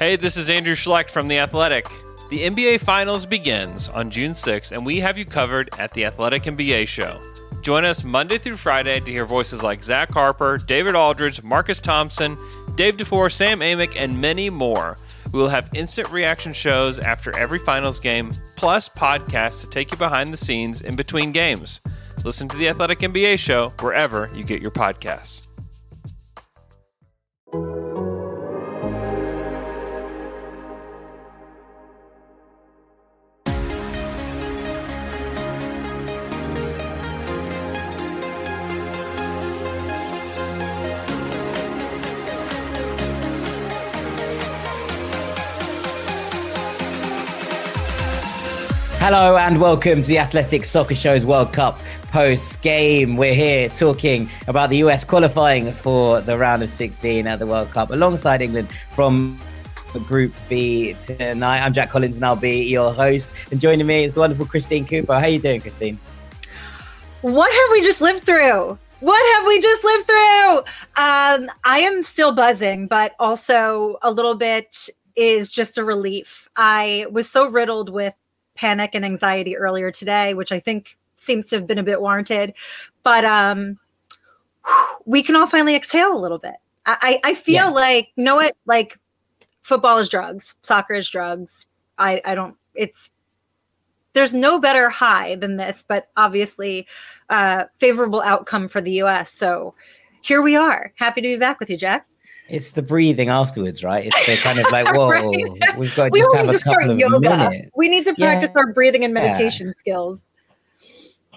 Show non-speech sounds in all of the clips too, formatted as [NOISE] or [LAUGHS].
Hey, this is Andrew Schlecht from The Athletic. The NBA Finals begins on June 6th, and we have you covered at The Athletic NBA Show. Join us Monday through Friday to hear voices like Zach Harper, David Aldridge, Marcus Thompson, Dave DuFour, Sam Amick, and many more. We will have instant reaction shows after every finals game, plus podcasts to take you behind the scenes in between games. Listen to the Athletic NBA show wherever you get your podcasts. Hello and welcome to the Athletic Soccer Show's World Cup post game. We're here talking about the US qualifying for the round of 16 at the World Cup alongside England from Group B tonight. I'm Jack Collins and I'll be your host. And joining me is the wonderful Christine Cooper. How are you doing, Christine? What have we just lived through? What have we just lived through? Um, I am still buzzing, but also a little bit is just a relief. I was so riddled with panic and anxiety earlier today, which I think seems to have been a bit warranted. But um, we can all finally exhale a little bit. I, I feel yeah. like, know what? Like football is drugs, soccer is drugs. I, I don't, it's, there's no better high than this, but obviously, uh, favorable outcome for the US. So here we are. Happy to be back with you, Jack. It's the breathing afterwards, right? It's the kind of like, [LAUGHS] whoa, right? we've got to we just have a couple of yoga. minutes. We need to practice yeah. our breathing and meditation yeah. skills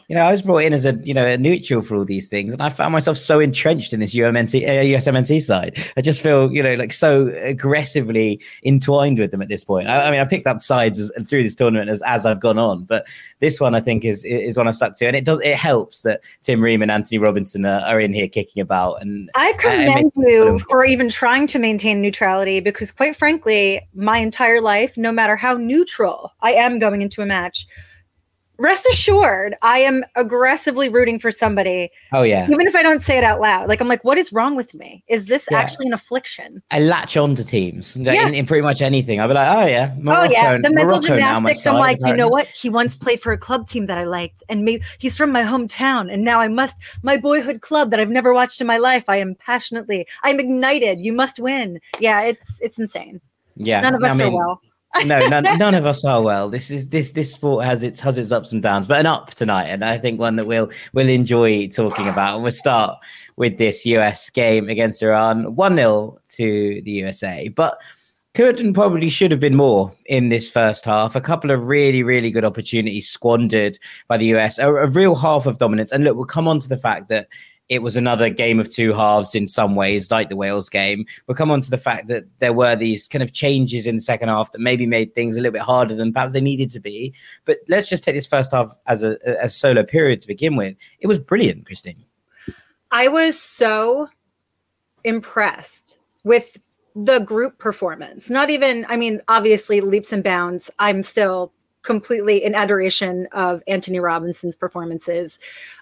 you know, I was brought in as a you know a neutral for all these things, and I found myself so entrenched in this UMNT, uh, USMNT side. I just feel you know like so aggressively entwined with them at this point. I, I mean, I picked up sides as, through this tournament as, as I've gone on, but this one I think is is one I've stuck to, and it does it helps that Tim Ream and Antonee Robinson are, are in here kicking about. And I commend you for even trying to maintain neutrality because, quite frankly, my entire life, no matter how neutral I am going into a match rest assured, I am aggressively rooting for somebody. Oh yeah. Even if I don't say it out loud, like I'm like, what is wrong with me? Is this yeah. actually an affliction? I latch on to teams yeah. in, in, pretty much anything. I'll be like, oh yeah, Morocco, oh yeah. The mental Morocco gymnastics. I'm like, you know what? He once played for a club team that I liked, and maybe he's from my hometown, and now I must my boyhood club that I've never watched in my life. I am passionately, I'm ignited. You must win. Yeah, it's it's insane. Yeah, none of us I mean, are well no, none, none of us are well. This is this this sport has its has its ups and downs, but an up tonight, and I think one that we'll we'll enjoy talking about. And we'll start with this US game against Iran, one 0 to the USA, but could and probably should have been more in this first half. A couple of really, really good opportunities squandered by the US, a, a real half of dominance. And look, we'll come on to the fact that it was another game of two halves in some ways, like the Wales game. We'll come on to the fact that there were these kind of changes in the second half that maybe made things a little bit harder than perhaps they needed to be. But let's just take this first half as a, a solo period to begin with. It was brilliant, Christine. I was so impressed with the group performance. Not even, I mean, obviously leaps and bounds. I'm still completely in adoration of Antonee Robinson's performances.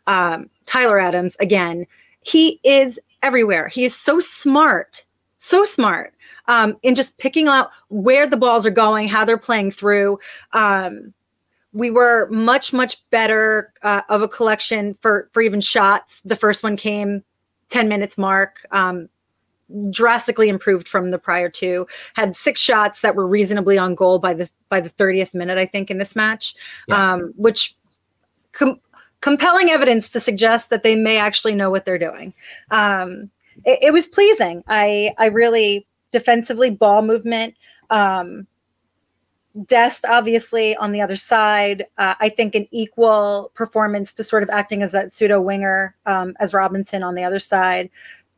Um, Tyler Adams, again, he is everywhere. He is so smart, so smart um, in just picking out where the balls are going, how they're playing through. Um, we were much, much better uh, of a collection for for even shots. The first one came 10 minutes mark. Um, drastically improved from the prior two. Had six shots that were reasonably on goal by the by the 30th minute, I think, in this match, yeah. um, which com- compelling evidence to suggest that they may actually know what they're doing. Um, it, it, was pleasing. I I really defensively ball movement. Um, Dest, obviously, on the other side, uh, I think an equal performance to sort of acting as that pseudo winger um, as Robinson on the other side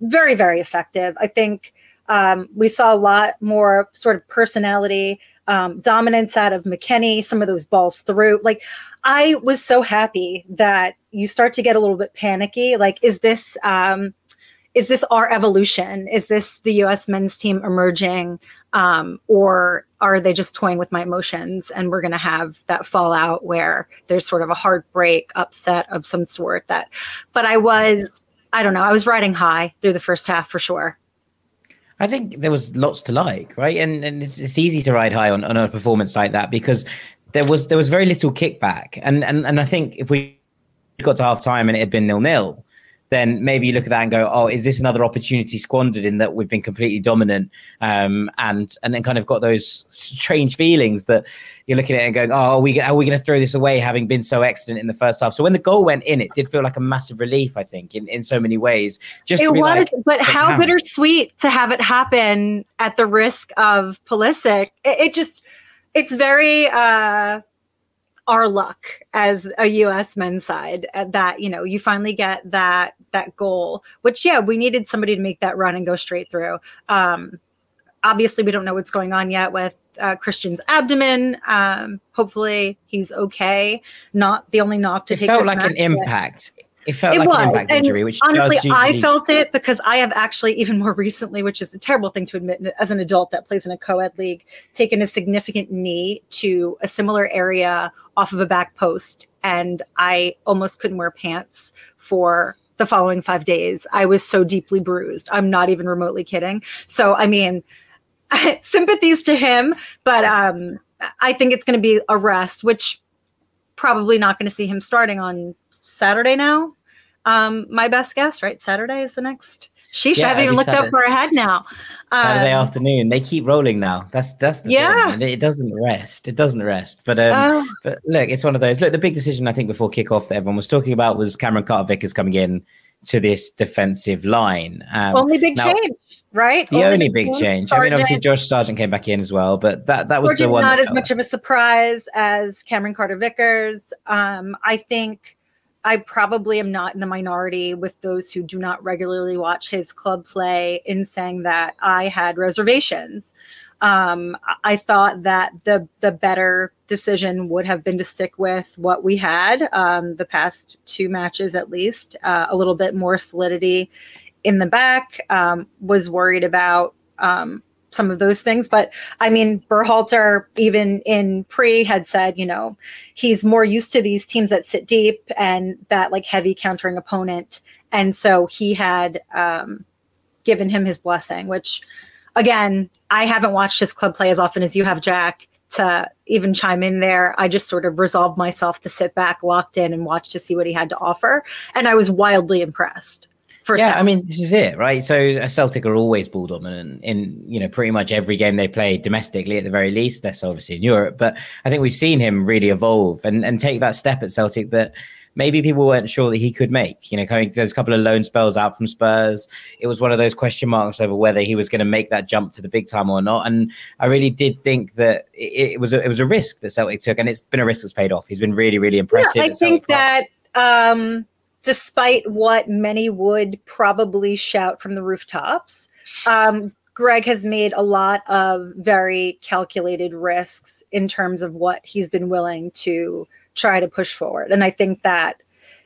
very, very effective. I think um, we saw a lot more sort of personality, um, dominance out of McKennie, some of those balls through. Like, I was so happy that you start to get a little bit panicky. Like, is this um, is this our evolution? Is this the U.S. men's team emerging, um, or are they just toying with my emotions? And we're going to have that fallout where there's sort of a heartbreak, upset of some sort. That, but I was I don't know. I was riding high through the first half for sure. I think there was lots to like, right? And and it's, it's easy to ride high on, on a performance like that because there was there was very little kickback. And and and I think if we got to half time and it had been nil nil, then maybe you look at that and go, oh, is this another opportunity squandered in that we've been completely dominant um, and and then kind of got those strange feelings that you're looking at it and going, oh, are we, are we going to throw this away having been so excellent in the first half? So when the goal went in, it did feel like a massive relief, I think, in, in so many ways. Just it was, like, but how bittersweet to have it happen at the risk of Pulisic. It, it just, it's very, uh, our luck as a US men's side uh, that you know you finally get that that goal which yeah we needed somebody to make that run and go straight through. Um obviously we don't know what's going on yet with uh, Christian's abdomen. Um hopefully he's okay. Not the only knock to it take felt like an impact it felt it like was. an impact and injury, which honestly. I felt it because I have actually, even more [LAUGHS] recently, which is a terrible thing to admit as an adult that plays in a co-ed league, taken a significant knee to a similar area off of a back post, and I almost couldn't wear pants for the following five days. I was so deeply bruised. I'm not even remotely kidding. So, I mean, [LAUGHS] sympathies to him, but um, I think it's going to be a rest, which probably not going to see him starting on Saturday now. Um, my best guess, right? Saturday is the next. Sheesh, yeah, I haven't even looked Saturday. up far ahead now. Saturday um, afternoon. They keep rolling now. That's that's the yeah. Thing. It doesn't rest. It doesn't rest. But um, uh, but look, it's one of those. Look, the big decision I think before kickoff that everyone was talking about was Cameron Carter Vickers coming in to this defensive line. Um, only big now, change, right? The only, big change. change. I mean, obviously Josh Sargent came back in as well, but that that was the one. Not as much of a surprise as Cameron Carter Vickers. Um, I think I probably am not in the minority with those who do not regularly watch his club play in saying that I had reservations. Um, I thought that the the better decision would have been to stick with what we had um, the past two matches at least, uh, a little bit more solidity in the back. Um, was worried about um, some of those things. But I mean, Berhalter, even in pre, had said, you know, he's more used to these teams that sit deep and that like heavy countering opponent. And so he had um, given him his blessing, which again, I haven't watched his club play as often as you have, Jack, to even chime in there. I just sort of resolved myself to sit back, locked in, and watch to see what he had to offer. And I was wildly impressed yeah, I mean, this is it, right? So a Celtic are always ball dominant in you know pretty much every game they play domestically, at the very least. Less obviously in Europe, but I think we've seen him really evolve and and take that step at Celtic that maybe people weren't sure that he could make. You know, coming there's a couple of loan spells out from Spurs. It was one of those question marks over whether he was going to make that jump to the big time or not. And I really did think that it, it was a, it was a risk that Celtic took, and it's been a risk that's paid off. He's been really really impressive. Yeah, I think that. Um despite what many would probably shout from the rooftops. Um, Greg has made a lot of very calculated risks in terms of what he's been willing to try to push forward. And I think that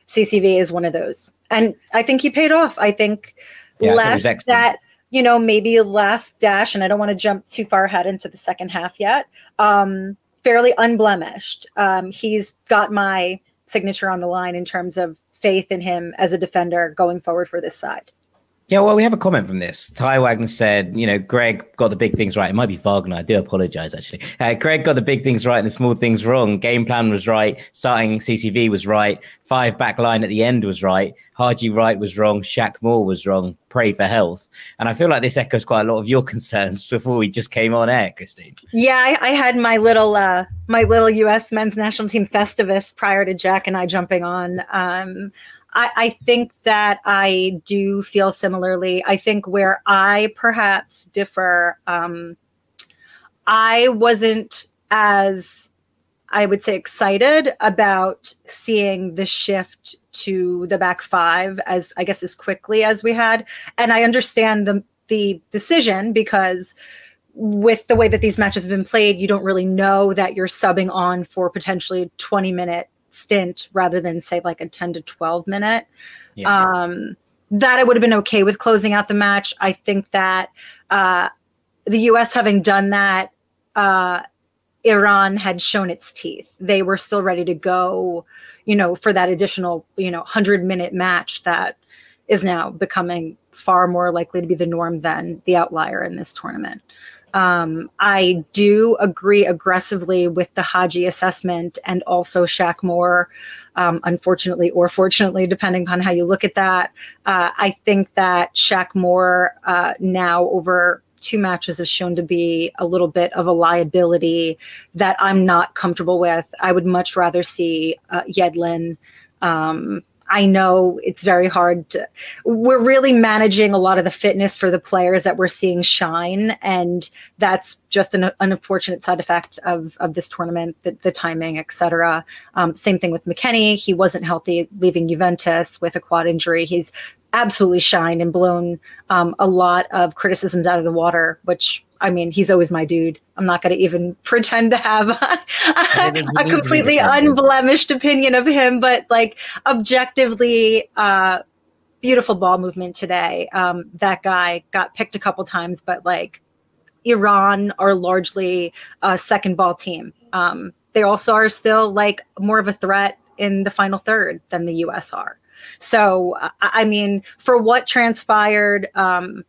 CCV is one of those. And I think he paid off. I think yeah, last that, you know, maybe last dash, and I don't want to jump too far ahead into the second half yet, um, fairly unblemished. Um, he's got my signature on the line in terms of faith in him as a defender going forward for this side. Yeah, well, we have a comment from this. Ty Wagner said, you know, Greg got the big things right. It might be Wagner. I do apologize, actually. Uh, Greg got the big things right and the small things wrong. Game plan was right. Starting CCV was right. Five back line at the end was right. Haji Wright was wrong. Shaq Moore was wrong. Pray for health. And I feel like this echoes quite a lot of your [LAUGHS] concerns before we just came on air, Christine. Yeah, I, I had my little uh, my little U.S. men's national team festivus prior to Jack and I jumping on. Um, I, I think that I do feel similarly. I think where I perhaps differ, um, I wasn't as I would say excited about seeing the shift to the back five as I guess as quickly as we had. And I understand the the decision because with the way that these matches have been played, you don't really know that you're subbing on for potentially 20 minute stint rather than say like a 10 to 12 minute. Yeah. Um, that I would have been okay with closing out the match. I think that uh, the US having done that, uh, Iran had shown its teeth. They were still ready to go, you know, for that additional, you know, 100 minute match that is now becoming far more likely to be the norm than the outlier in this tournament. Um, I do agree aggressively with the Haji assessment and also Shaq Moore, um, unfortunately or fortunately, depending upon how you look at that. Uh, I think that Shaq Moore uh, now over two matches has shown to be a little bit of a liability that I'm not comfortable with. I would much rather see uh, Yedlin. Um, I know it's very hard to, we're really managing a lot of the fitness for the players that we're seeing shine. And that's just an, an unfortunate side effect of, of this tournament, the, the timing, etc. Um, same thing with McKennie. He wasn't healthy leaving Juventus with a quad injury. He's absolutely shined and blown um, a lot of criticisms out of the water, which I mean, he's always my dude. I'm not going to even [LAUGHS] pretend to have a, a completely unblemished opinion of him, but like objectively, uh, beautiful ball movement today. Um, that guy got picked a couple times, but like Iran are largely a second ball team. Um, they also are still like more of a threat in the final third than the US are. So, I mean, for what transpired, um,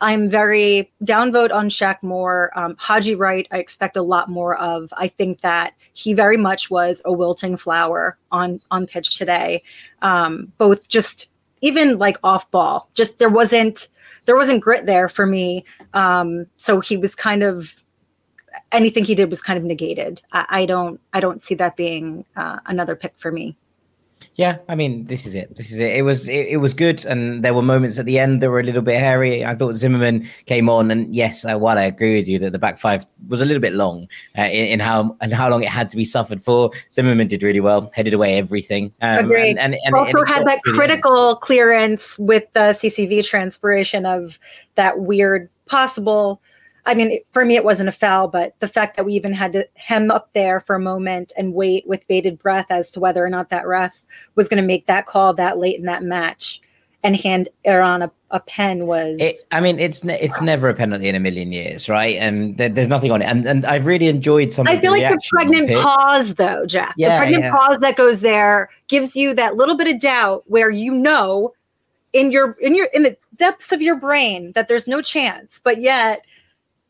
I'm very downvote on Shaq Moore. Um, Haji Wright, I expect a lot more of. I think that he very much was a wilting flower on on pitch today. Um, both just even like off ball, just there wasn't there wasn't grit there for me. Um, so he was kind of anything he did was kind of negated. I, I don't I don't see that being uh, another pick for me. Yeah, I mean, this is it. This is it. It was it, it, was good, and there were moments at the end that were a little bit hairy. I thought Zimmerman came on, and yes, uh, while I agree with you that the back five was a little bit long uh, in, in, how and how long it had to be suffered for, Zimmerman did really well, headed away everything. Um, Agreed. And, and, and also and had that critical clearance with the CCV transpiration of that weird possible I mean, for me, it wasn't a foul, but the fact that we even had to hem up there for a moment and wait with bated breath as to whether or not that ref was going to make that call that late in that match and hand Iran a, a pen was. It, I mean, it's ne- it's never a penalty in a million years, right? And th- there's nothing on it. And and I've really enjoyed some. I feel the like the pregnant pause, though, Jack. Yeah, the pregnant yeah. pause that goes there gives you that little bit of doubt where you know in your in your in the depths of your brain that there's no chance, but yet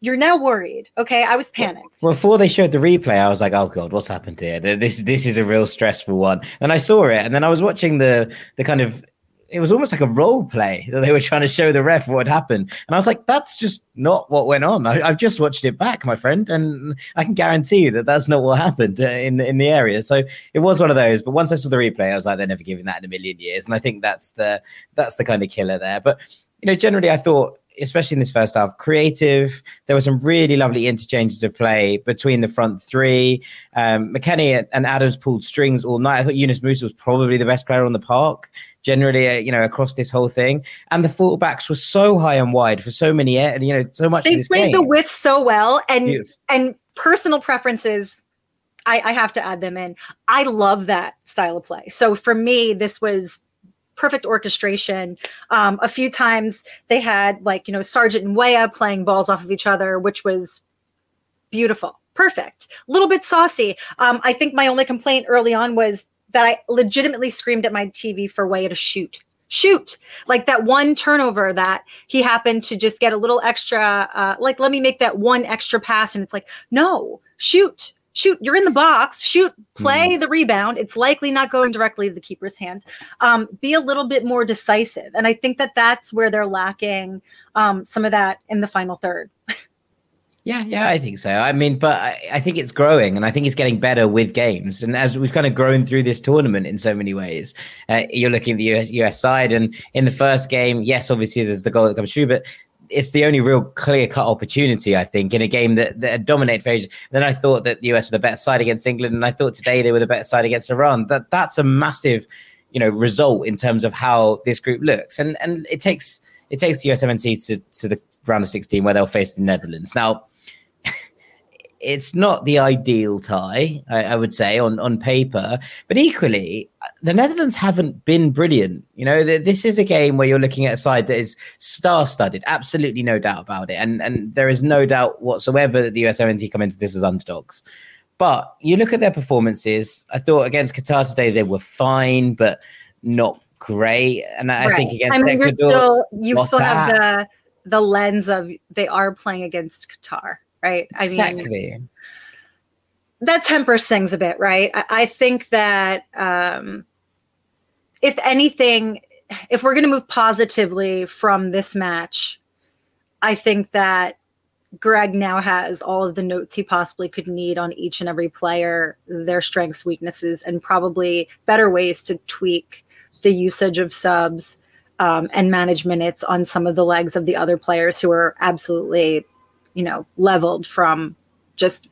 you're now worried. Okay, I was panicked. Before they showed the replay, I was like, "Oh God, what's happened here? This this is a real stressful one." And I saw it, and then I was watching the the kind of it was almost like a role play that they were trying to show the ref what happened, and I was like, "That's just not what went on." I, have just watched it back, my friend, and I can guarantee you that that's not what happened uh, in in the area. So it was one of those. But once I saw the replay, I was like, "They're never giving that in a million years," and I think that's the that's the kind of killer there. But you know, generally, I thought especially in this first half, creative. There were some really lovely interchanges of play between the front three. Um, McKennie and Adams pulled strings all night. I thought Yunus Musah was probably the best player on the park, generally, uh, you know, across this whole thing. And the fullbacks were so high and wide for so many, you know, so much. They played game. the width so well, and Beautiful. and personal preferences. I, I have to add them in. I love that style of play. So for me, this was perfect orchestration. Um, a few times they had like, you know, Sargent and Weah playing balls off of each other, which was beautiful. Perfect. A little bit saucy. Um, I think my only complaint early on was that I legitimately screamed at my TV for Weah to shoot. Shoot. Like that one turnover that he happened to just get a little extra, uh, like, let me make that one extra pass. And it's like, no, shoot shoot, you're in the box, shoot, play mm. the rebound. It's likely not going directly to the keeper's hand. Um, be a little bit more decisive. And I think that that's where they're lacking um, some of that in the final third. [LAUGHS] Yeah, yeah, I think so. I mean, but I, I, think it's growing and I think it's getting better with games. And as we've kind of grown through this tournament in so many ways, uh, you're looking at the US, US side. And in the first game, yes, obviously there's the goal that comes through, but it's the only real clear cut opportunity, I think, in a game that, that dominate for ages. Then I thought that the US were the better side against England, and I thought today they were the better side against Iran. That that's a massive, you know, result in terms of how this group looks, and and it takes it takes the USMNT to to the round of 16 where they'll face the Netherlands. Now, it's not the ideal tie, I, I, would say, on, on paper. But equally, the Netherlands haven't been brilliant. You know, the, this is a game where you're looking at a side that is star-studded, absolutely no doubt about it, and and there is no doubt whatsoever that the USMNT come into this as underdogs. But you look at their performances. I thought against Qatar today they were fine, but not great. And I Right. think against I mean, Ecuador, still you still have the the lens of they are playing against Qatar, right? I mean, that tempers things a bit, right? I, I think that um, if anything, if we're going to move positively from this match, I think that Greg now has all of the notes he possibly could need on each and every player, their strengths, weaknesses, and probably better ways to tweak the usage of subs um, and manage minutes on some of the legs of the other players who are absolutely, you know, leveled from just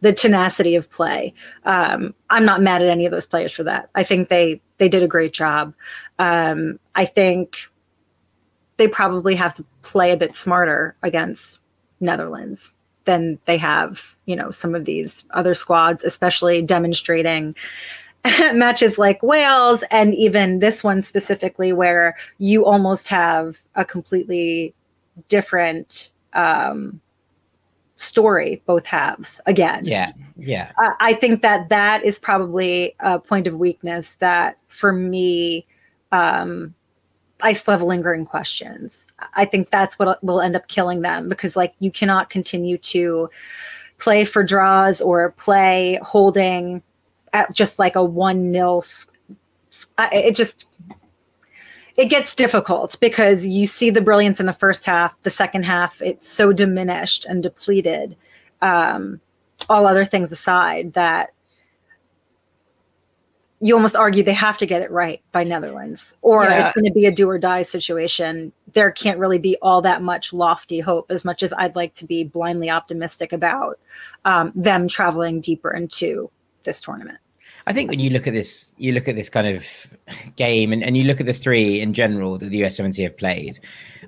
the tenacity of play. Um, I'm not mad at any of those players for that. I think they they did a great job. Um, I think they probably have to play a bit smarter against Netherlands than they have, you know, some of these other squads, especially demonstrating [LAUGHS] matches like Wales and even this one specifically, where you almost have a completely different um, story, both halves again. Yeah, yeah. I I think that that is probably a point of weakness that for me, um, I still have lingering questions. I think that's what will end up killing them because, like, you cannot continue to play for draws or play holding at just like a one nil. s- s- I- It just it gets difficult because you see the brilliance in the first half. The second half, it's so diminished and depleted. Um, all other things aside, that you almost argue they have to get it right by Netherlands, or Yeah. it's going to be a do or die situation. There can't really be all that much lofty hope, as much as I'd like to be blindly optimistic about um, them traveling deeper into this tournament. I think when you look at this, you look at this kind of game, and, and you look at the three in general that the USMNT have played.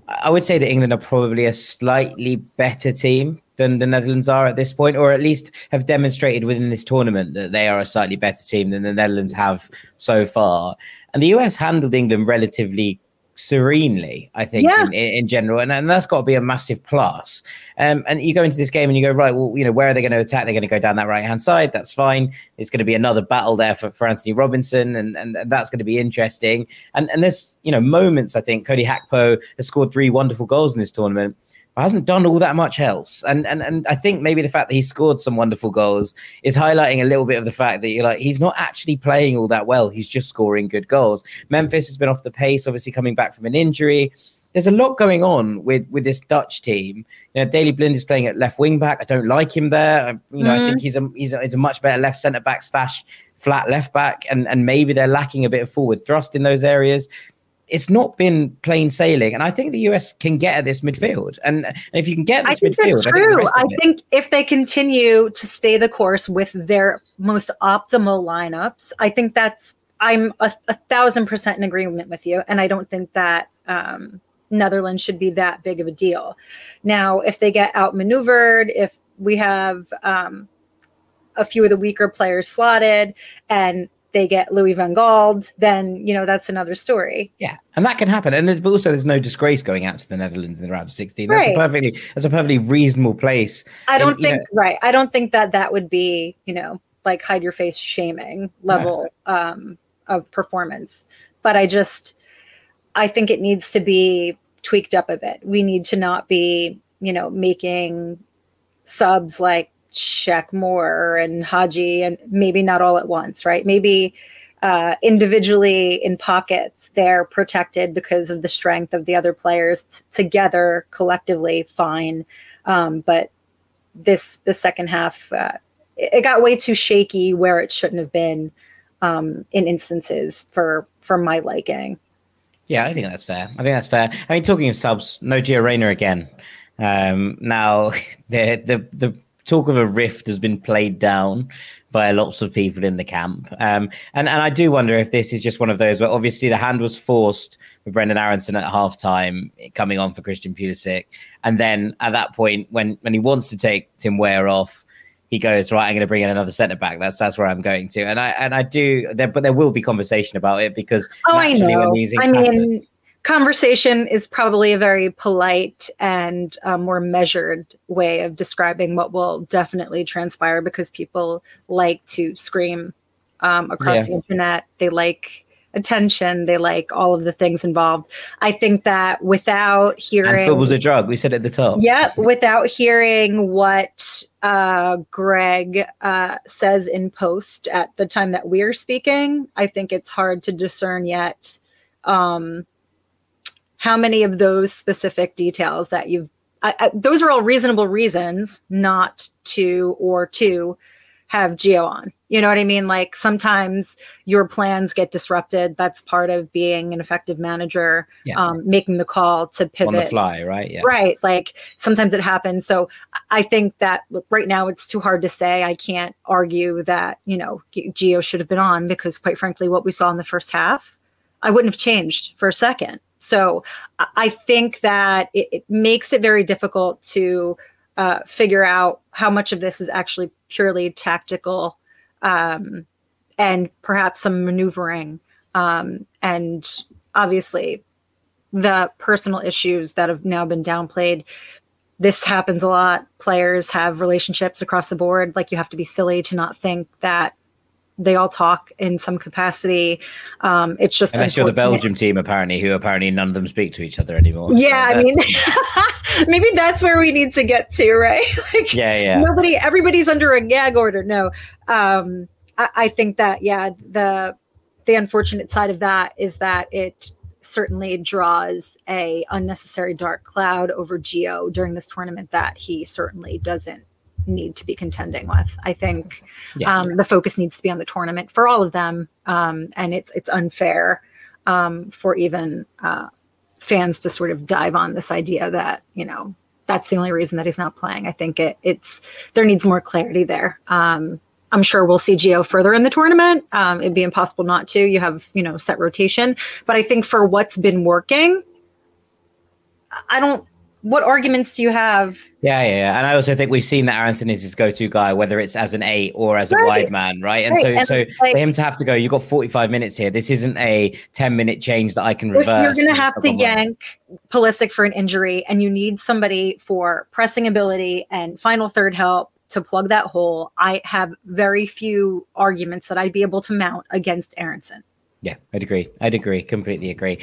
I would say that England are probably a slightly better team than the Netherlands are at this point, or at least have demonstrated within this tournament that they are a slightly better team than the Netherlands have so far. And the US handled England relatively serenely, I think, Yeah. in, in, general, and, and that's got to be a massive plus. Um, and you go into this game and you go, right, well, you know, where are they going to attack? They're going to go down that right hand side. That's fine. It's going to be another battle there for, for Antonee Robinson, and, and that's going to be interesting. And and there's you know moments. I think Cody Gakpo has scored three wonderful goals in this tournament. Hasn't done all that much else, and and and I think maybe the fact that he scored some wonderful goals is highlighting a little bit of the fact that you're like he's not actually playing all that well. He's just scoring good goals. Memphis has been off the pace, obviously coming back from an injury. There's a lot going on with with this Dutch team. You know, Daley Blind is playing at left wing back. I don't like him there. I, you know, I Mhm. think he's a he's a, he's a much better left centre back slash flat left back, and and maybe they're lacking a bit of forward thrust in those areas. It's not been plain sailing, and I think the US can get at this midfield. And, and if you can get I this think midfield, that's I think true. I think if they continue to stay the course with their most optimal lineups, I think that's I'm a, a thousand percent in agreement with you, and I don't think that um, Netherlands should be that big of a deal. Now, if they get outmaneuvered, if we have um, a few of the weaker players slotted, and they get Louis van Gaal, then you know that's another story. Yeah, and that can happen. And there's, but also, there's no disgrace going out to the Netherlands in the round of 16. That's Right. a perfectly that's a perfectly reasonable place. I don't And, think right. I don't think that that would be you know like hide your face shaming level um, of performance. But I just I think it needs to be tweaked up a bit. We need to not be you know making subs like Shaq Moore and Haji and maybe not all at once, right? Maybe uh, individually in pockets they're protected because of the strength of the other players T- together collectively fine um, but this the second half uh, it, got way too shaky where it shouldn't have been um, in instances for for my liking Yeah, I think that's fair. I think that's fair. I mean, talking of subs, no Gio Reyna again. Um, now, [LAUGHS] the the the talk of a rift has been played down by lots of people in the camp, um, and and I do wonder if this is just one of those where obviously the hand was forced with Brenden Aaronson at halftime, coming on for Christian Pulisic, and then at that point, when when he wants to take Tim Weah off. He goes right. I'm going to bring in another centre back. That's that's where I'm going to, and I and I do. There, but there will be conversation about it because oh i know i things happen- mean conversation is probably a very polite and uh, more measured way of describing what will definitely transpire because people like to scream um, across Yeah. the internet they like attention. They like all of the things involved. I think that without hearing and football's a drug. We said at the top. Yeah, without hearing what uh, Greg uh, says in post at the time that we're speaking, I think it's hard to discern yet um, how many of those specific details that you've. I, I, those are all reasonable reasons not to or to have Gio on. You know what I mean? Like sometimes your plans get disrupted. That's part of being an effective manager, yeah. um, making the call to pivot on the fly, right? Yeah. Right. Like sometimes it happens. So I think that right now it's too hard to say. I can't argue that, you know, Gio should have been on because quite frankly, what we saw in the first half, I wouldn't have changed for a second. So I think that it, it makes it very difficult to uh, figure out how much of this is actually purely tactical um, and perhaps some maneuvering. Um, and obviously, the personal issues that have now been downplayed. This happens a lot. Players have relationships across the board. Like, you have to be silly to not think that they all talk in some capacity. Um, it's just unless you're the Belgium team, apparently, who apparently none of them speak to each other anymore. Yeah, so I mean, [LAUGHS] maybe that's where we need to get to, right? [LAUGHS] like, yeah, yeah. Nobody, everybody's under a gag order. No, um, I, I think that yeah, the the unfortunate side of that is that it certainly draws a unnecessary dark cloud over Gio during this tournament that he certainly doesn't need to be contending with. I think yeah. um, the focus needs to be on the tournament for all of them, um, and it's it's unfair um, for even uh, fans to sort of dive on this idea that you know that's the only reason that he's not playing. I think it it's there needs more clarity there. Um, I'm sure we'll see Gio further in the tournament. Um, it'd be impossible not to. You have you know set rotation, but I think for what's been working, I don't what arguments do you have? Yeah, yeah, yeah. and I also think we've seen that Aaronson is his go-to guy, whether it's as an eight or as a wide man, right? And right. so, and so like, for him to have to go, you've got 45 minutes here. This isn't a 10-minute change that I can reverse. You're going to have to yank Pulisic for an injury, and you need somebody for pressing ability and final third help to plug that hole. I have very few arguments that I'd be able to mount against Aaronson. Yeah, I'd agree. I'd agree. Completely agree.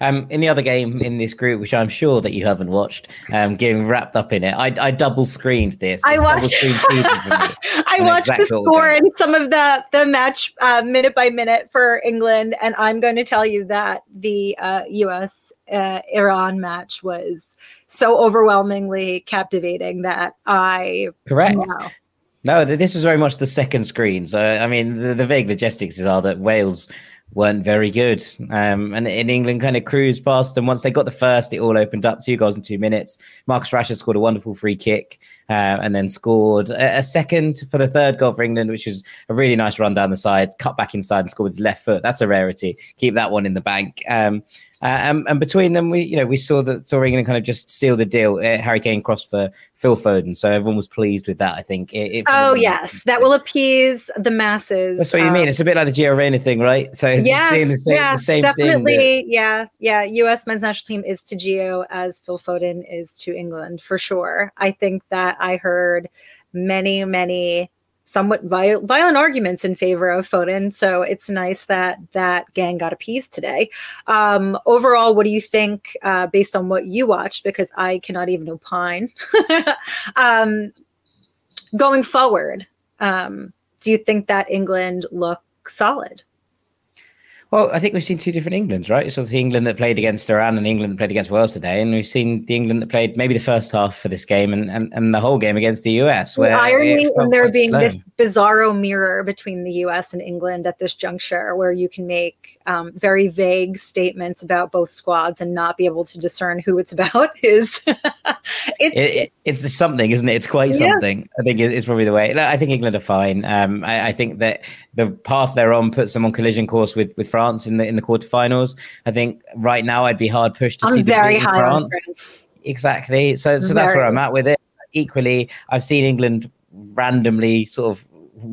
Um, in the other game in this group, which I'm sure that you haven't watched, um, getting wrapped up in it, I, I double screened this. I watched. [LAUGHS] I watched the score and some of the the match uh, minute by minute for England, and I'm going to tell you that the uh, U.S. Uh, Iran match was so overwhelmingly captivating that I correct. No, this was very much the second screen. So I mean, the, the vague logistics are that Wales weren't very good. Um, and in England kind of cruised past them. Once they got the first, it all opened up two goals in two minutes. Marcus Rashford scored a wonderful free kick uh, and then scored a, a, second for the third goal for England, which was a really nice run down the side, cut back inside and scored with his left foot. That's a rarity. Keep that one in the bank. Um, uh, and, and, between them, we you know we saw that saw England kind of just seal the deal. Uh, Harry Kane crossed for Phil Foden, so everyone was pleased with that. I think. It, it oh yes, that will appease the masses. That's what um, you mean. Um, it's a bit like the Gio Reyna thing, right? So it's yes, the same, yeah, the same definitely. That... Yeah, yeah. U.S. men's national team is to Gio as Phil Foden is to England for sure. I think that I heard many, many somewhat violent, violent arguments in favor of Foden. So it's nice that that gang got appeased today. Um, overall, what do you think uh, based on what you watched? Because I cannot even opine. [LAUGHS] um, going forward, um, do you think that England look solid? Well, I think we've seen two different Englands, right? So the England that played against Iran and the England that played against Wales today, and we've seen the England that played maybe the first half for this game and, and, and the whole game against the US. Where the irony in there being slow. this bizarro mirror between the US and England at this juncture, where you can make um, very vague statements about both squads and not be able to discern who it's [LAUGHS] about is [LAUGHS] it's, it, it, it's something, isn't it? It's quite yeah. something. I think it's probably the way. I think England are fine. Um, I, I think that the path they're on puts them on collision course with with France in the in the quarterfinals. I think right now I'd be hard pushed to I'm see very high France. Exactly. So so very. that's where I'm at with it. Equally, I've seen England randomly sort of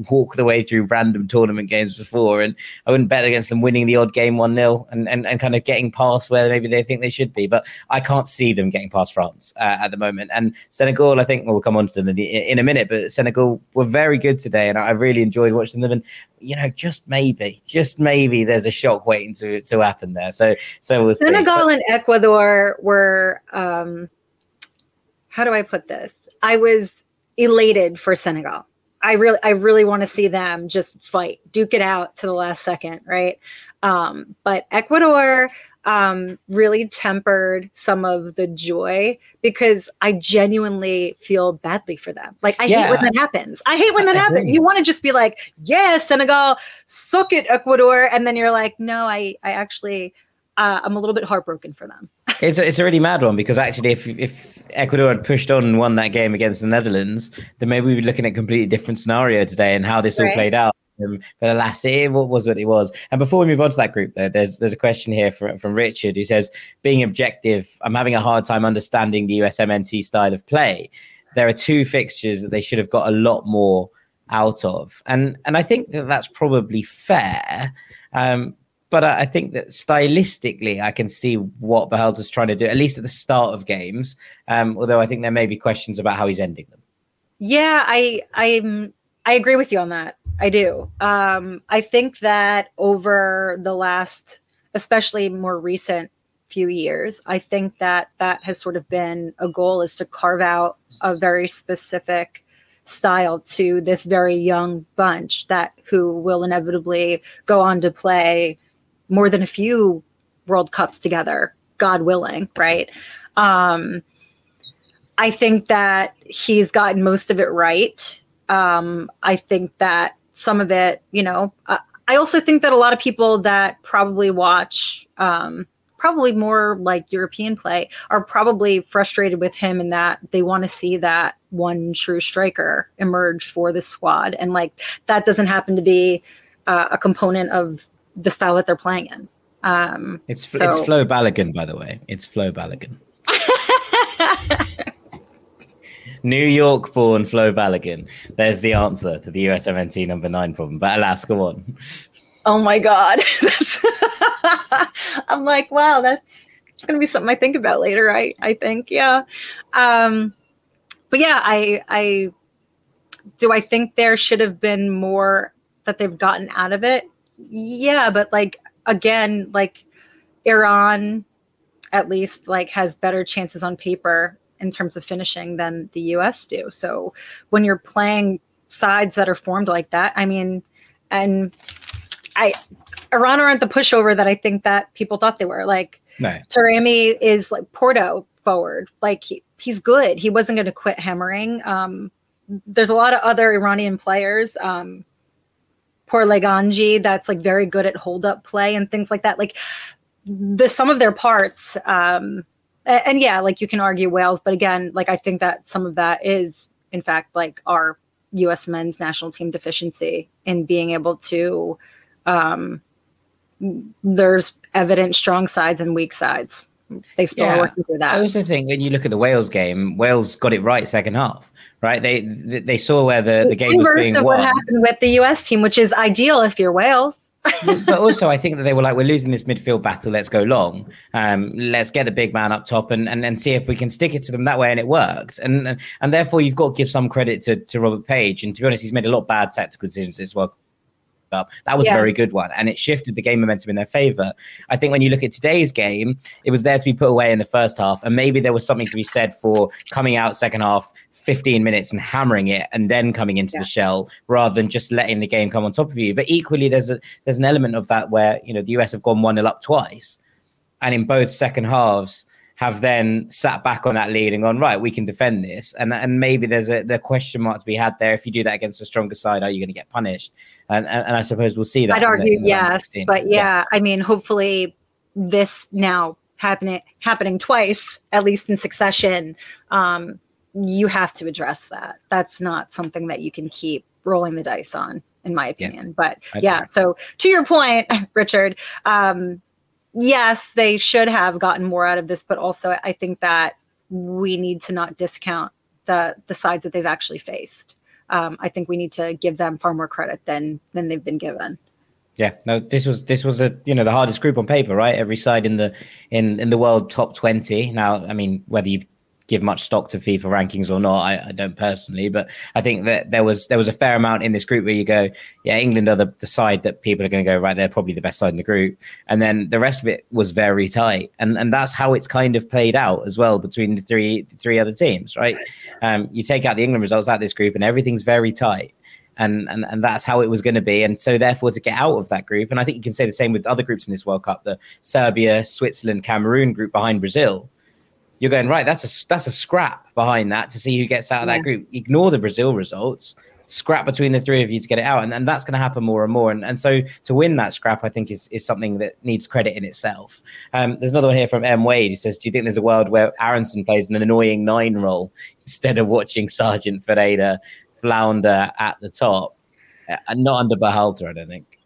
walk the way through random tournament games before, and I wouldn't bet against them winning the odd game 1 0 and, and, and kind of getting past where maybe they think they should be. But I can't see them getting past France uh, at the moment. And Senegal, I think we'll come on to them in, in, a minute, but Senegal were very good today, and I really enjoyed watching them. And you know, just maybe, just maybe, there's a shock waiting to to happen there. So, so we'll Senegal see. and Ecuador were. Um, how do I put this? I was elated for Senegal. I really, I really want to see them just fight, duke it out to the last second, right? Um, but Ecuador um, really tempered some of the joy because I genuinely feel badly for them. Like I yeah. hate when that happens. I hate when that happens. You want to just be like, "Yeah, Senegal, suck it, Ecuador," and then you're like, "No, I, I actually, uh, I'm a little bit heartbroken for them." It's a, it's a really mad one because actually, if if Ecuador had pushed on and won that game against the Netherlands, then maybe we'd be looking at a completely different scenario today and how this right. all played out. Um, but alas, it was what it was. And before we move on to that group, though, there's there's a question here from, from Richard who says, being objective, I'm having a hard time understanding the USMNT style of play. There are two fixtures that they should have got a lot more out of, and and I think that that's probably fair. Um, but I think that stylistically, I can see what is trying to do, at least at the start of games. Um, although I think there may be questions about how he's ending them. Yeah, I I'm I agree with you on that. I do. Um, I think that over the last, especially more recent few years, I think that that has sort of been a goal is to carve out a very specific style to this very young bunch that who will inevitably go on to play more than a few World Cups together, God willing, right? Um, I think that he's gotten most of it right. Um, I think that some of it, you know, uh, I also think that a lot of people that probably watch, um, probably more like European play, are probably frustrated with him in that they want to see that one true striker emerge for the squad. And like that doesn't happen to be uh, a component of the style that they're playing in. Um, it's so. it's Flo Balogun, by the way. It's Flo Balogun. [LAUGHS] New York born Flo Balogun. There's the answer to the USMNT number nine problem. But alas, go on. Oh my God. [LAUGHS] [LAUGHS] I'm like, wow, that's it's gonna be something I think about later, I I think. Yeah. Um, but yeah, I I do I think there should have been more that they've gotten out of it yeah, but like again, like Iran at least like has better chances on paper in terms of finishing than the US do. So when you're playing sides that are formed like that, I mean, and I Iran aren't the pushover that I think that people thought they were. Like no. Taremi is like Porto forward. Like he, he's good. He wasn't going to quit hammering. Um, there's a lot of other Iranian players. Um, Pouraliganji that's like very good at hold up play and things like that. Like the some of their parts, um, and, and yeah, like you can argue Wales, but again, like I think that some of that is in fact like our U.S. men's national team deficiency in being able to. Um, there's evident strong sides and weak sides. They still yeah. are working through that. I also think when you look at the Wales game, Wales got it right second half right? They they saw where the, the game was being of won. what happened with the US team, which is ideal if you're Wales. but [LAUGHS] also, I think that they were like, we're losing this midfield battle. Let's go long. Um, let's get the big man up top and, and and see if we can stick it to them that way. And it worked. And and, and therefore, you've got to give some credit to, to Robert Page. And to be honest, he's made a lot of bad tactical decisions as well up. That was yeah. a very good one, and it shifted the game momentum in their favor. I think when you look at today's game, it was there to be put away in the first half, and maybe there was something to be said for coming out second half, 15 minutes and hammering it, and then coming into yeah. the shell rather than just letting the game come on top of you. But equally, there's a there's an element of that where you know the US have gone one 0 up twice, and in both second halves have then sat back on that lead and gone right we can defend this. And and maybe there's a the question mark to be had there. If you do that against a stronger side are you going to get punished? And, and, and i suppose we'll see that i'd argue the, yes but yeah, yeah, i mean hopefully this now happening happening twice at least in succession um, you have to address that. That's not something that you can keep rolling the dice on in my opinion yeah, but yeah so to your point [LAUGHS] richard um, yes, they should have gotten more out of this, but also I think that we need to not discount the the sides that they've actually faced. um, I think we need to give them far more credit than than they've been given. Yeah, no, this was this was a you know the hardest group on paper, right? Every side in the in in the world top twenty. Now, I mean, whether you give much stock to FIFA rankings or not. I, I, don't personally, but I think that there was there was a fair amount in this group where you go, yeah, England are the, the side that people are going to go right. They're probably the best side in the group, and then the rest of it was very tight, and and that's how it's kind of played out as well between the three the three other teams, right? Um, you take out the England results out this group, and everything's very tight. And, and and that's how it was going to be. And so, therefore, to get out of that group, and I think you can say the same with other groups in this World Cup, the Serbia, Switzerland, Cameroon group behind Brazil you're going right. That's a that's a scrap behind that to see who gets out of yeah. that group. Ignore the Brazil results. Scrap between the three of you to get it out, and, and that's going to happen more and more. And, and so to win that scrap, I think is is something that needs credit in itself. Um, there's another one here from M Wade. who says, "Do you think there's a world where Aaronson plays an annoying nine role instead of watching Sargent Ferreira flounder at the top? Uh, not under Berhalter, I don't think."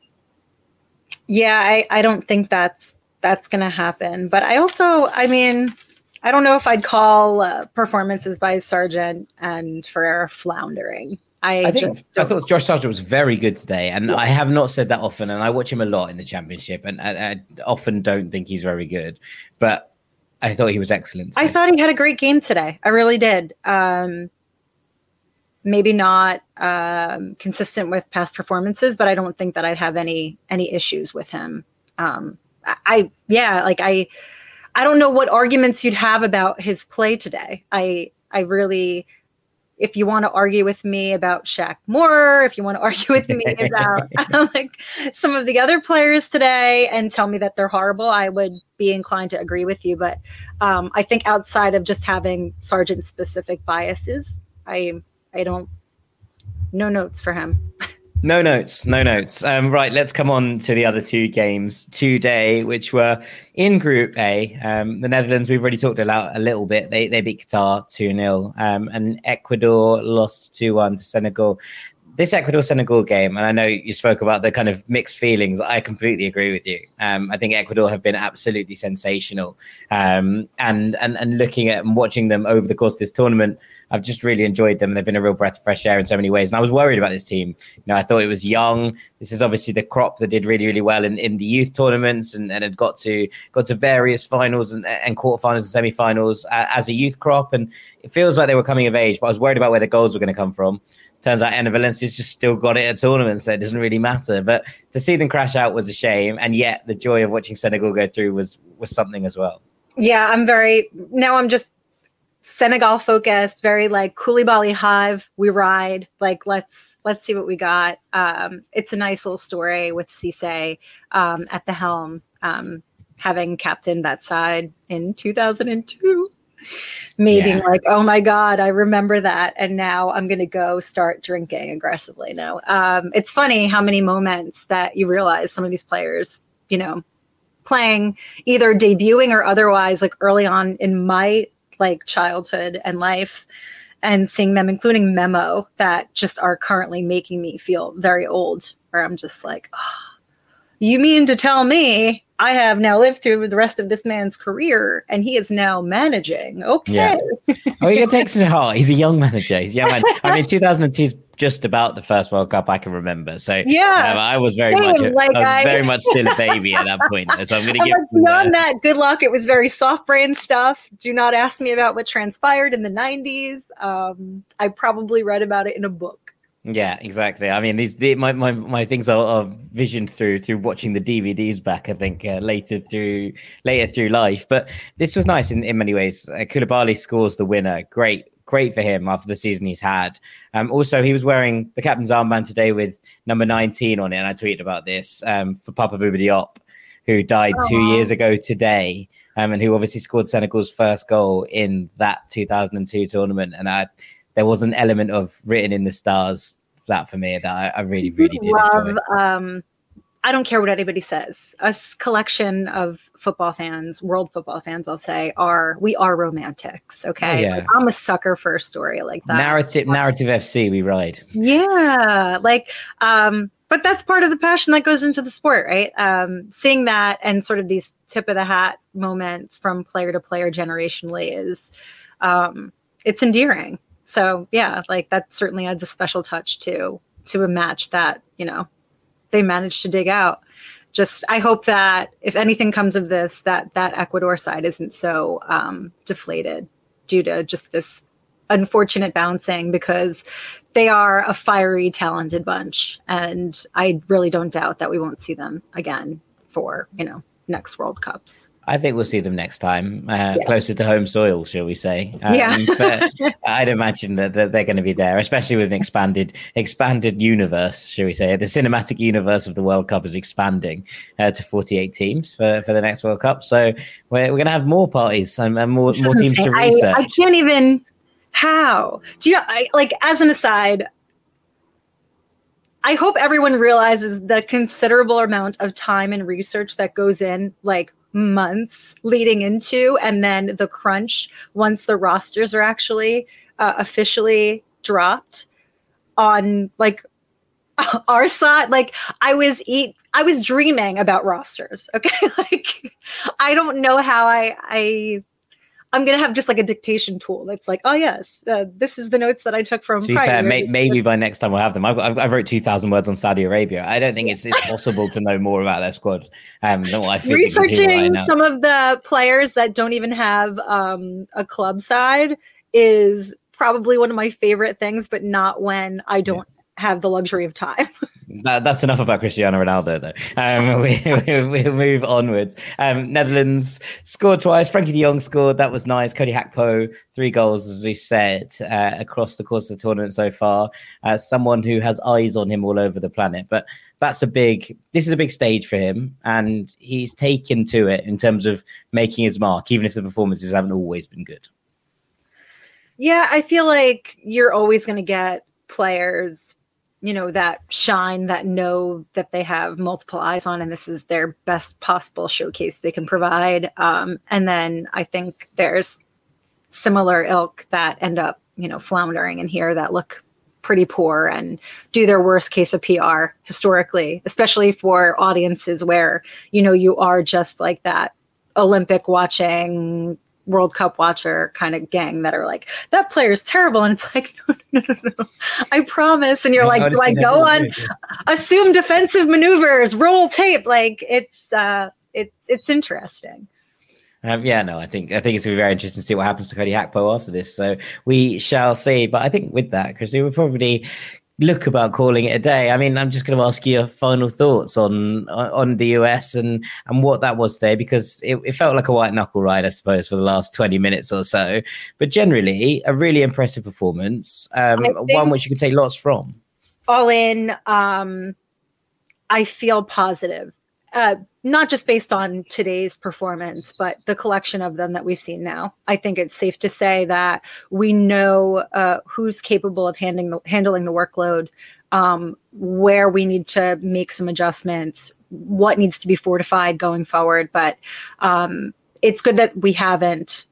Yeah, I, I don't think that's that's going to happen. But I also, I mean I don't know if I'd call uh, performances by Sargent and Ferreira floundering. I, I think I thought Josh Sargent was very good today, and yeah. I have not said that often, and I watch him a lot in the championship, and I, I often don't think he's very good, but I thought he was excellent. Today. I thought he had a great game today. I really did. Um, maybe not um, consistent with past performances, but I don't think that I'd have any any issues with him. Um, I yeah, like I I don't know what arguments you'd have about his play today. I I really if you want to argue with me about Shaq Moore, if you want to [LAUGHS] argue with me about [LAUGHS] [LAUGHS] like some of the other players today and tell me that they're horrible, I would be inclined to agree with you. But um, I think outside of just having Sargent specific biases, I I don't no notes for him. No notes, no notes. Um, right, let's come on to the other two games today, which were in Group A. Um, the Netherlands, we've already talked about a little bit. They they beat Qatar 2 0, um, and Ecuador lost 2 1 to Senegal this Ecuador Senegal game, and I know you spoke about the kind of mixed feelings. I completely agree with you. Um, I think Ecuador have been absolutely sensational, um, and and and looking at and watching them over the course of this tournament, I've just really enjoyed them. They've been a real breath of fresh air in so many ways. And I was worried about this team. You know, I thought it was young. This is obviously the crop that did really really well in, in the youth tournaments and, and had got to got to various finals and, and quarterfinals and semifinals uh, as a youth crop. And it feels like they were coming of age. But I was worried about where the goals were going to come from turns out Enner Valencia's just still got it at tournaments, so it doesn't really matter. But to see them crash out was a shame, and yet the joy of watching Senegal go through was was something as well. Yeah, I'm very now. I'm just Senegal focused, very like Koulibaly Hive. We ride like let's let's see what we got. Um, it's a nice little story with Cisse um, at the helm, um, having captained that side in 2002 me yeah. being like, oh my God, I remember that. And now I'm going to go start drinking aggressively. No, um, it's funny how many moments that you realize some of these players, you know, playing either debuting or otherwise, like early on in my like childhood and life and seeing them, including Memo, that just are currently making me feel very old, where I'm just like, oh, you mean to tell me I have now lived through the rest of this man's career, and he is now managing. Okay. Yeah. [LAUGHS] oh, he takes it hard. He's a young manager. He's young man. I mean, [LAUGHS] 2002 is just about the first World Cup I can remember. So yeah, um, I was very Same, much, a, like I was I... very [LAUGHS] much still a baby at that point. So I'm going to give. Like, beyond that, good luck. It was very soft brain stuff. Do not ask me about what transpired in the 90s. Um, I probably read about it in a book. Yeah, exactly. I mean, these the, my, my my things are, are visioned through through watching the DVDs back. I think uh, later through later through life, but this was nice in, in many ways. Uh, Koulibaly scores the winner. Great, great for him after the season he's had. Um, also, he was wearing the captain's armband today with number nineteen on it, and I tweeted about this um, for Papa Bouba Diop, who died Aww. two years ago today, um, and who obviously scored Senegal's first goal in that 2002 tournament. And I there was an element of written in the stars that for me that I, I really, really did love. Um, I don't care what anybody says. Us collection of football fans, world football fans, I'll say, are we are romantics. Okay, oh, yeah. like, I'm a sucker for a story like that. Narrative, narrative FC, we ride. Yeah, like, um, but that's part of the passion that goes into the sport, right? Um, seeing that and sort of these tip of the hat moments from player to player generationally is, um, it's endearing So yeah, like that certainly adds a special touch to to a match that you know they managed to dig out. Just I hope that if anything comes of this, that that Ecuador side isn't so um, deflated due to just this unfortunate bouncing because they are a fiery, talented bunch, and I really don't doubt that we won't see them again for you know next World Cups. I think we'll see them next time, uh, yeah. closer to home soil, shall we say? Um, yeah. [LAUGHS] but I'd imagine that, that they're going to be there, especially with an expanded expanded universe, shall we say? The cinematic universe of the World Cup is expanding uh, to 48 teams for, for the next World Cup. So we're, we're going to have more parties and, and more, more teams to research. I, I can't even. How do you I, like? As an aside, I hope everyone realizes the considerable amount of time and research that goes in, like months leading into, and then the crunch once the rosters are actually uh, officially dropped on like [LAUGHS] our side. Like I was eat, I was dreaming about rosters. Okay, [LAUGHS] like I don't know how I I I'm gonna have just like a dictation tool that's like, oh yes, uh, this is the notes that I took from. To be fair, may, maybe by next time we'll have them. I've, I've, I've wrote two thousand words on Saudi Arabia. I don't think it's, it's possible to know more about their squad. Um, Researching right some of the players that don't even have um, a club side is probably one of my favorite things, but not when I don't have the luxury of time. [LAUGHS] that, that's enough about Cristiano Ronaldo, though. Um, [LAUGHS] we, we, will move onwards. Um, Netherlands scored twice. Frenkie de Jong scored. That was nice. Cody Gakpo, three goals, as we said, uh, across the course of the tournament so far. Uh, someone who has eyes on him all over the planet. But that's a big, this is a big stage for him. And he's taken to it in terms of making his mark, even if the performances haven't always been good. Yeah, I feel like you're always going to get players you know that shine that know that they have multiple eyes on and this is their best possible showcase they can provide. Um, and then i think there's similar ilk that end up you know floundering in here that look pretty poor and do their worst case of pr historically especially for audiences where you know you are just like that olympic watching World Cup watcher kind of gang that are like, that player is terrible. And it's like, [LAUGHS] no, no, no, no, I promise. And you're like, do I go on, assume defensive maneuvers, roll tape? Like it's, uh, it, it's interesting. Um, yeah, no, I think I think it's gonna be very interesting to see what happens to Cody Gakpo after this. So we shall see. But I think with that, Chris, we will probably look about calling it a day. I mean, I'm just going to ask you your final thoughts on on the US and and what that was today because it, it, felt like a white knuckle ride, I suppose, for the last 20 minutes or so. But generally, a really impressive performance, um, one which you can take lots from. All in, um, I feel positive. Uh, not just based on today's performance, but the collection of them that we've seen now. I think it's safe to say that we know uh, who's capable of handling the, handling the workload, um, where we need to make some adjustments, what needs to be fortified going forward. But um, it's good that we haven't,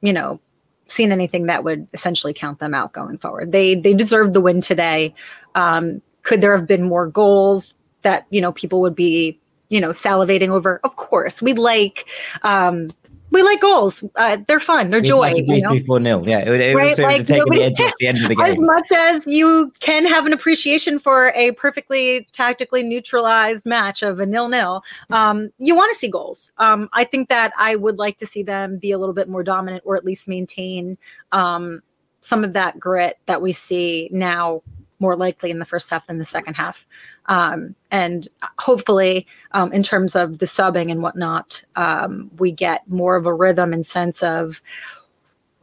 you know, seen anything that would essentially count them out going forward. They they deserve the win today. Um, could there have been more goals that you know people would be you know, salivating over. Of course, we like um, we like goals. Uh, they're fun. They're joy. Like three, three, four nil. Yeah, it, it right? like, take nobody, the edge off the end of the game. As much as you can have an appreciation for a perfectly tactically neutralized match of a nil nil, um, you want to see goals. Um, I think that I would like to see them be a little bit more dominant, or at least maintain um, some of that grit that we see now more likely in the first half than the second half. Um, and hopefully, um, in terms of the subbing and whatnot, um, we get more of a rhythm and sense of,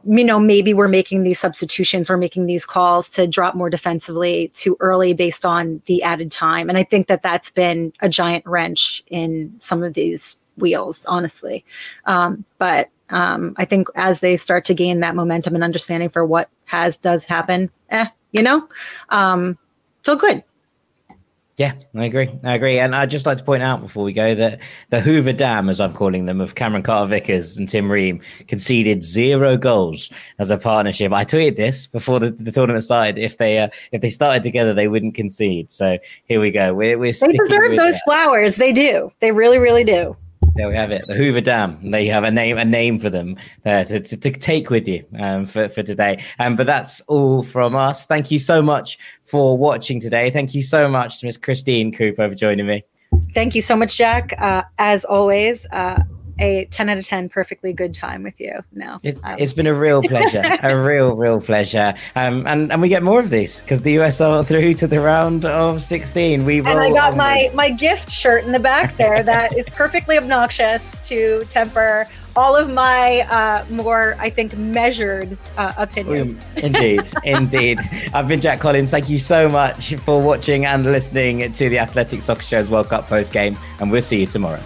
you know, maybe we're making these substitutions, we're making these calls to drop more defensively too early based on the added time. And I think that that's been a giant wrench in some of these wheels, honestly. Um, but um, I think as they start to gain that momentum and understanding for what has does happen, eh, you know, um, feel good. Yeah, I agree. I agree. And I'd just like to point out before we go that the Hoover Dam, as I'm calling them, of Cameron Carter Vickers and Tim Ream conceded zero goals as a partnership. I tweeted this before the, the tournament started. If they uh, if they started together, they wouldn't concede. So here we go. We're, we're they deserve those that. flowers. They do. They really, really do. There we have it. The Hoover Dam. There you have a name, a name for them uh, to, to, to, take with you um, for, for today. Um, but that's all from us. Thank you so much for watching today. Thank you so much to Miss Christine Cooper for joining me. Thank you so much, Jack. Uh, as always, uh, a 10 out of 10 perfectly good time with you now. It, has been a real pleasure, [LAUGHS] a real, real pleasure. Um, and, and we get more of these because the US are through to the round of 16. We And I got my, my gift shirt in the back there that is [LAUGHS] perfectly obnoxious to temper all of my uh, more, I think, measured uh, opinions. Indeed, [LAUGHS] indeed. I've been Jack Collins. Thank you so much for watching and listening to the Athletic Soccer Show's World Cup post game, and we'll see you tomorrow.